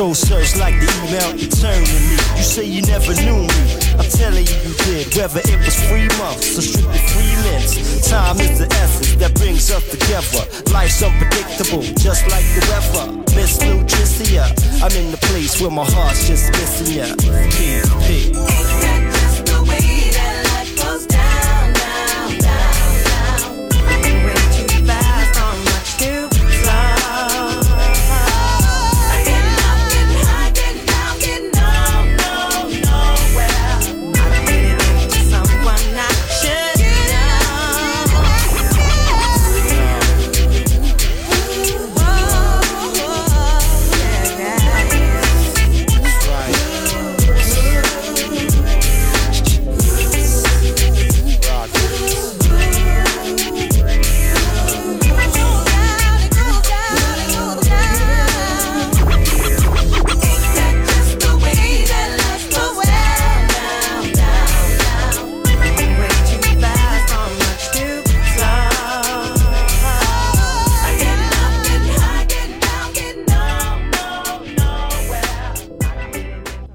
so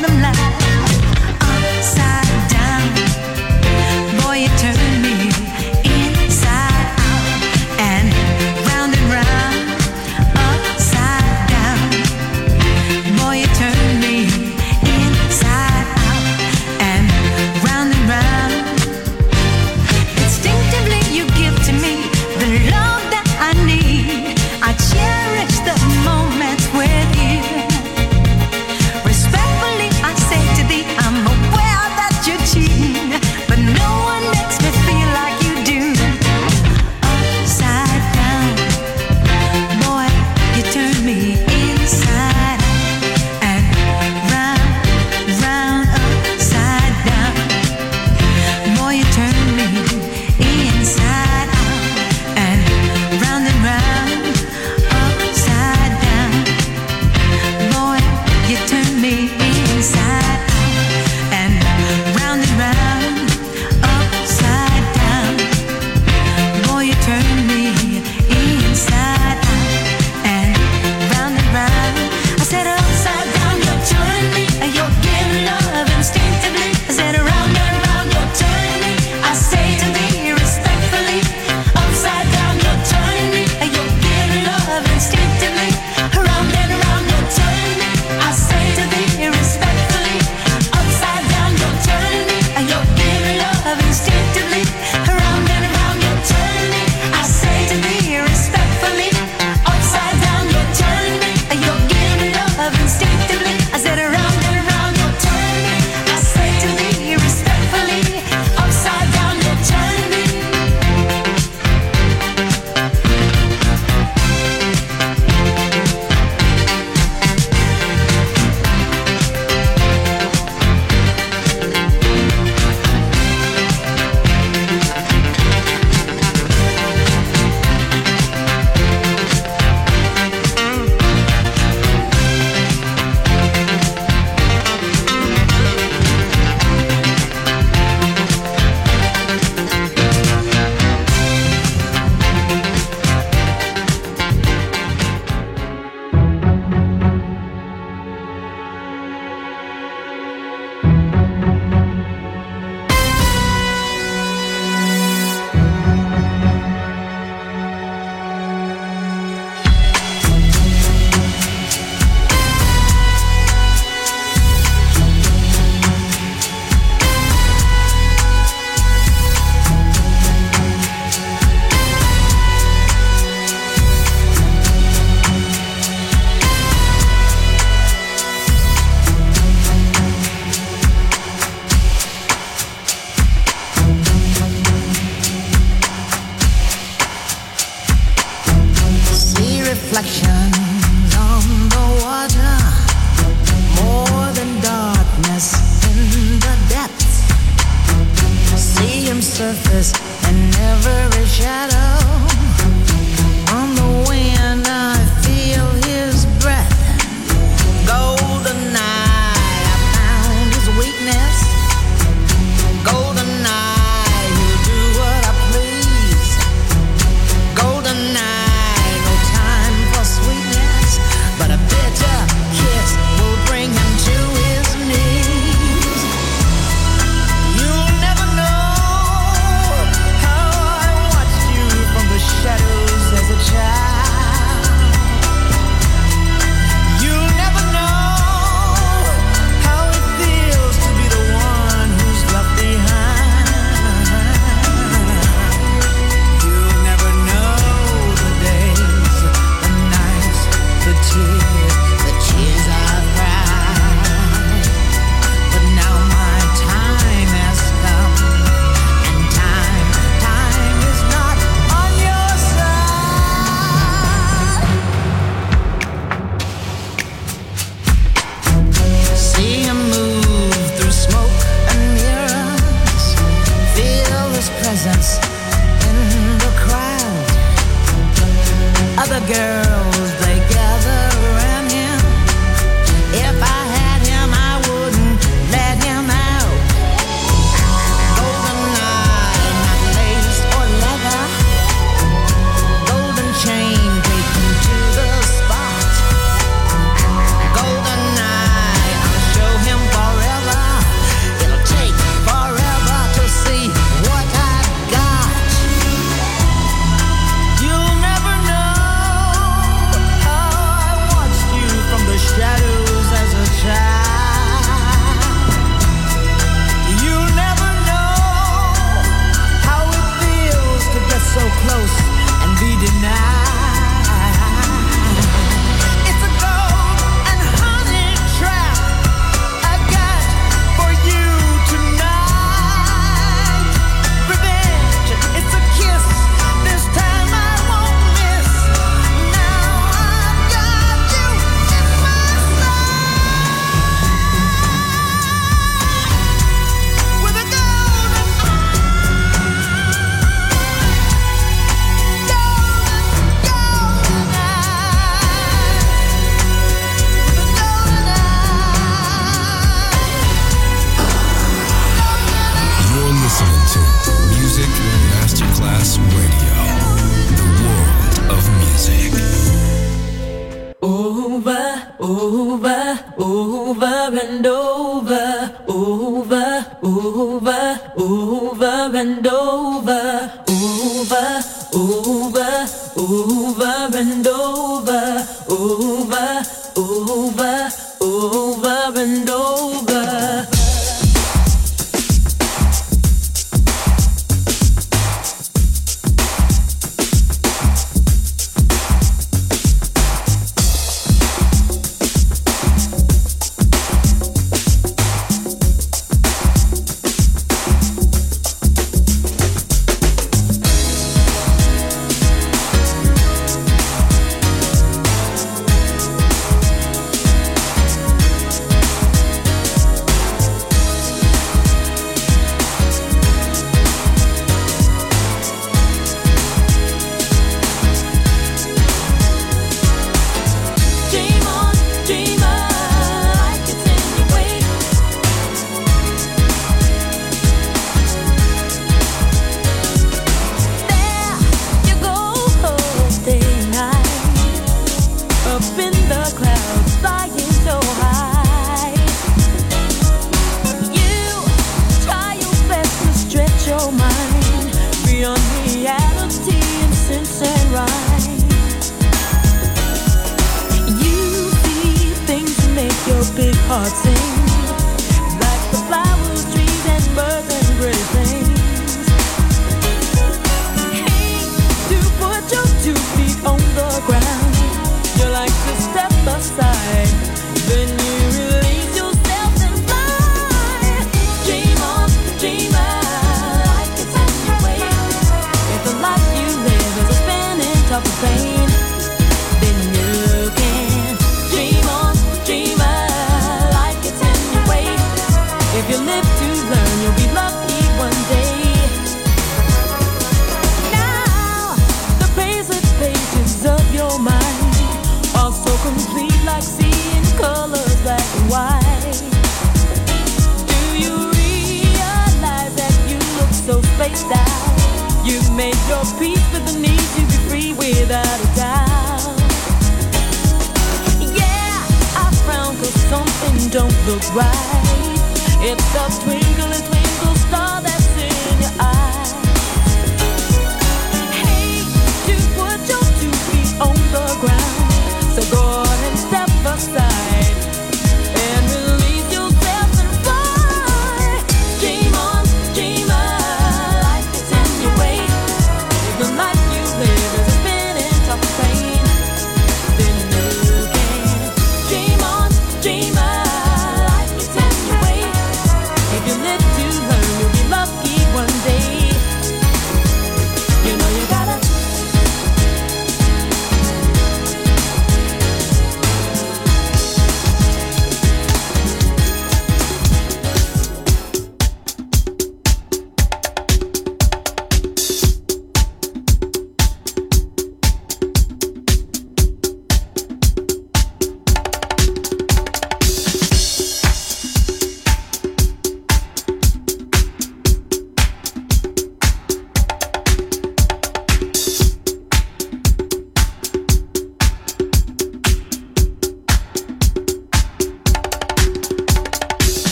bottom line.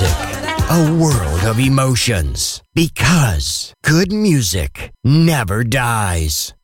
Music, a world of emotions. Because good music never dies.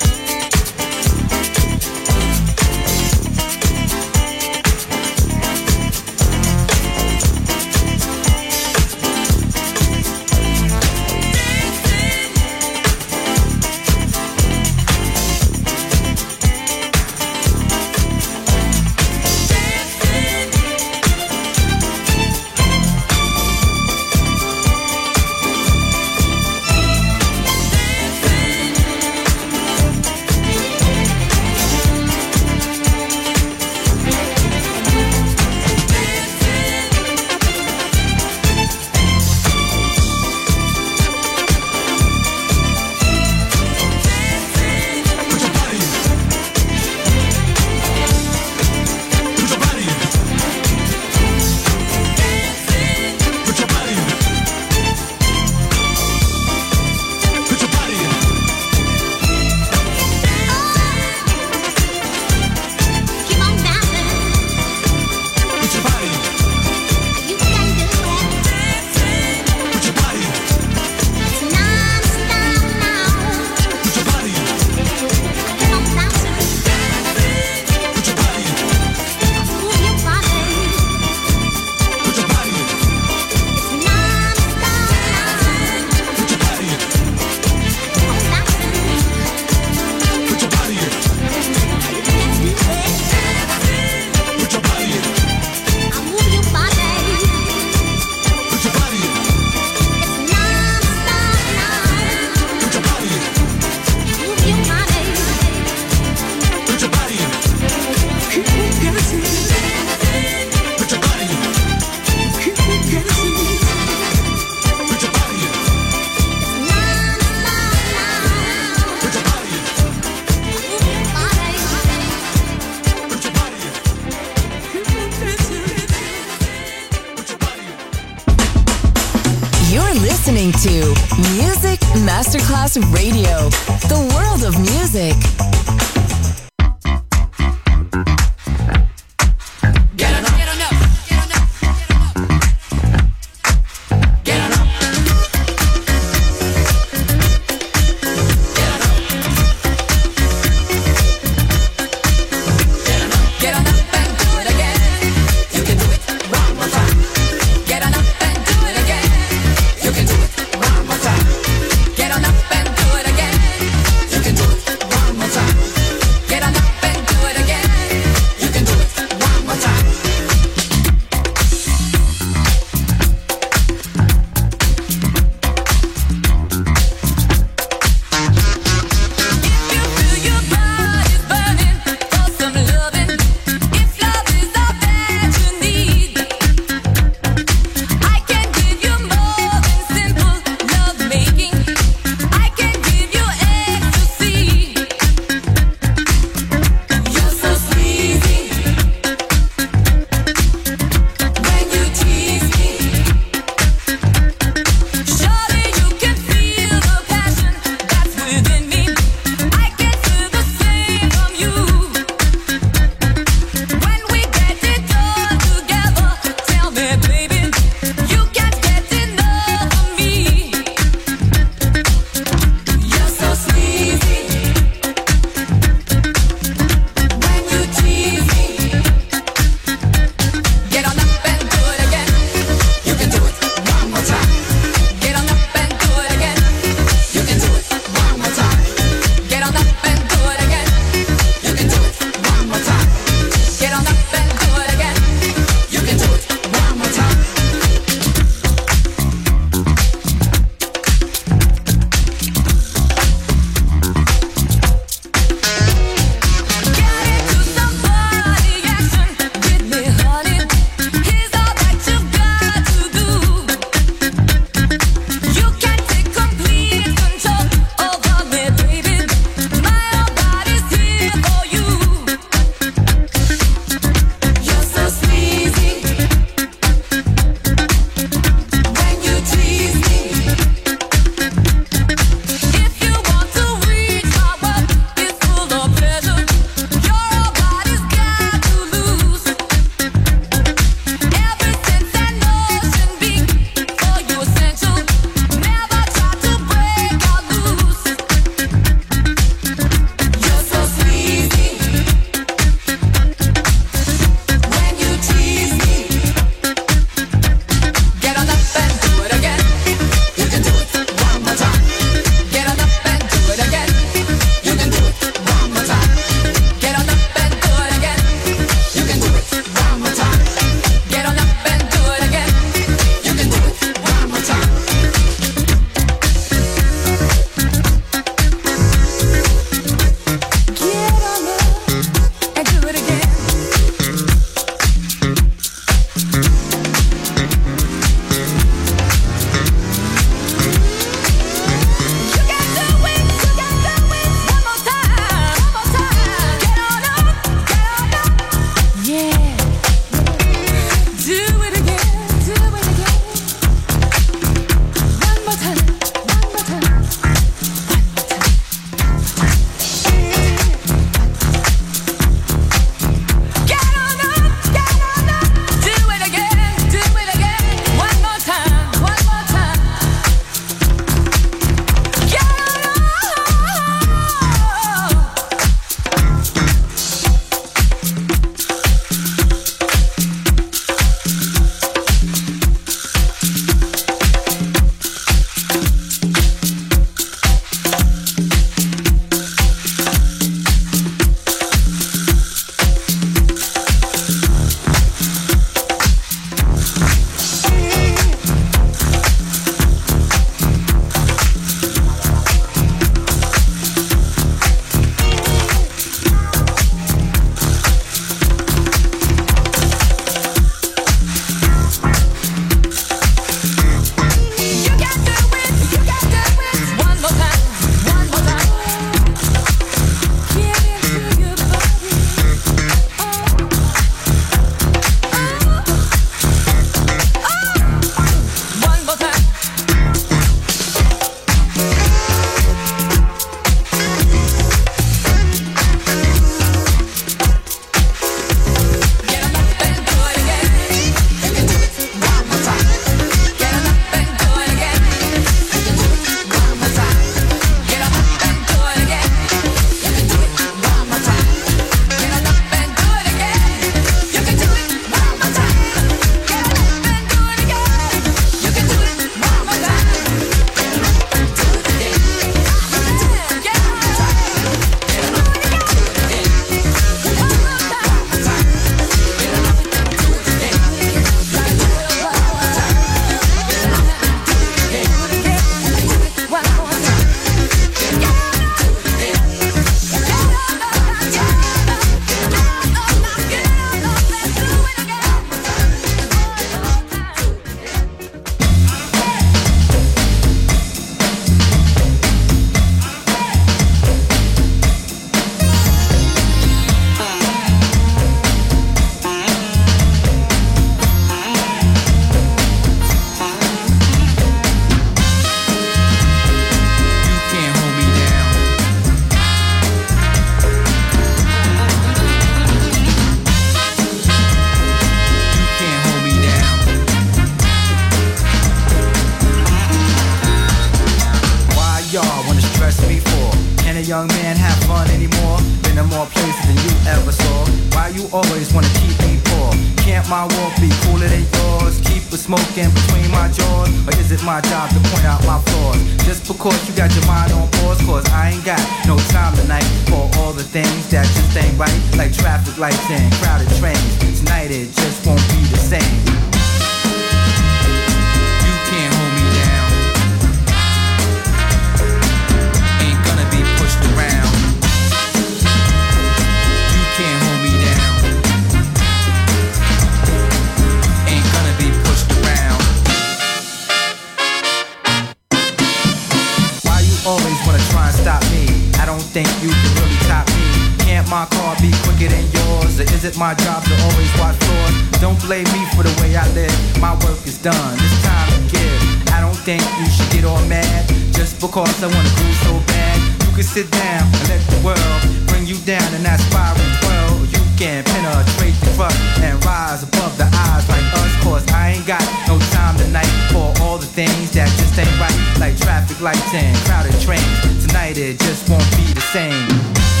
You should get all mad just because I wanna groove so bad. You can sit down and let the world bring you down in that spiral whirl. You can penetrate the crust and rise above the eyes like us. Cause I ain't got no time tonight for all the things that just ain't right. Like traffic lights and crowded trains. Tonight it just won't be the same.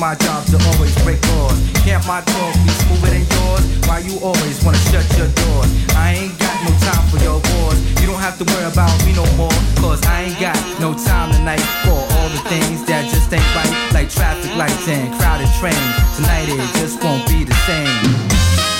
My job to always break laws? Can't my talk be smoother than yours? Why you always wanna shut your doors? I ain't got no time for your wars. You don't have to worry about me no more. Cause I ain't got no time tonight for all the things that just ain't right. Like traffic lights and crowded trains. Tonight it just won't be the same.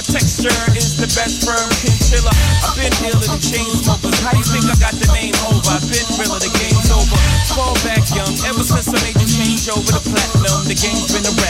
My texture is the best firm chinchilla. I've been dealing the chain smokers. How you think I got the name over? I've been realer, the game's over. Fall back young, ever since I made the change over the platinum, the game's been a wrap.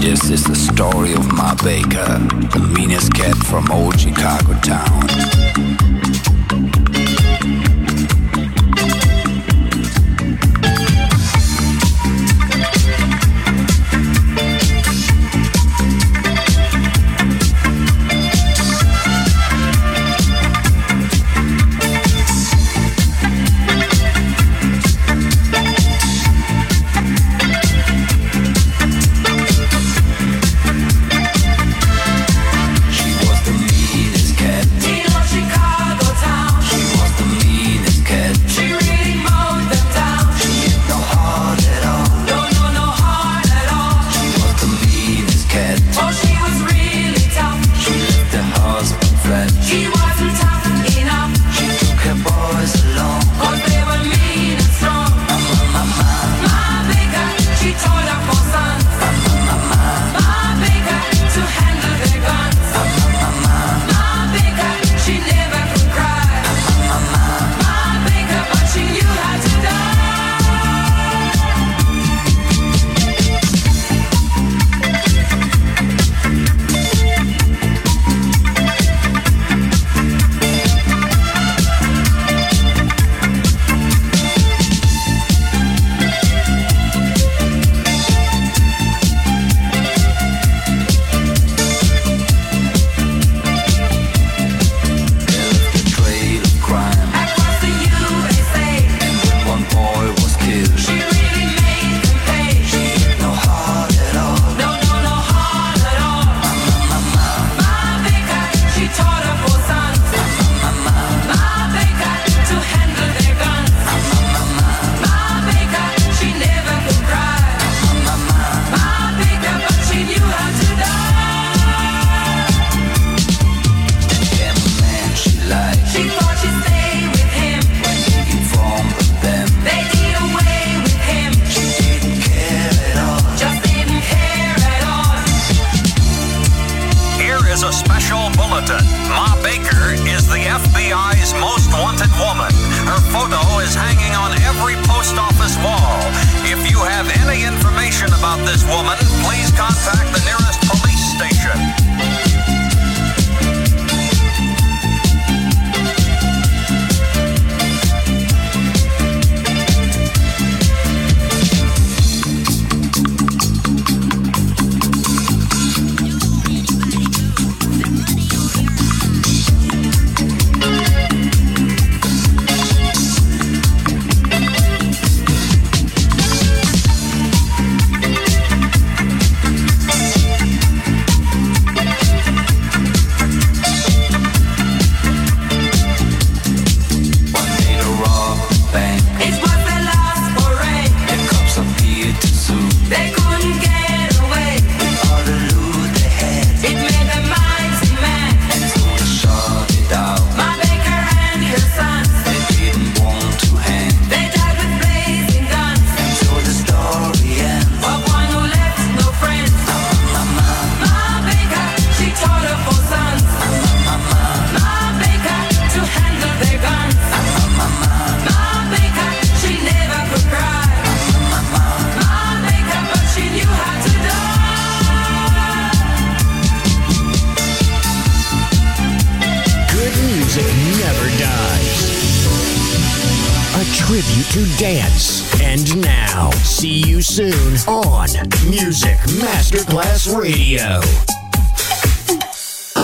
This is the story of Ma Baker, the meanest cat from old Chicago town.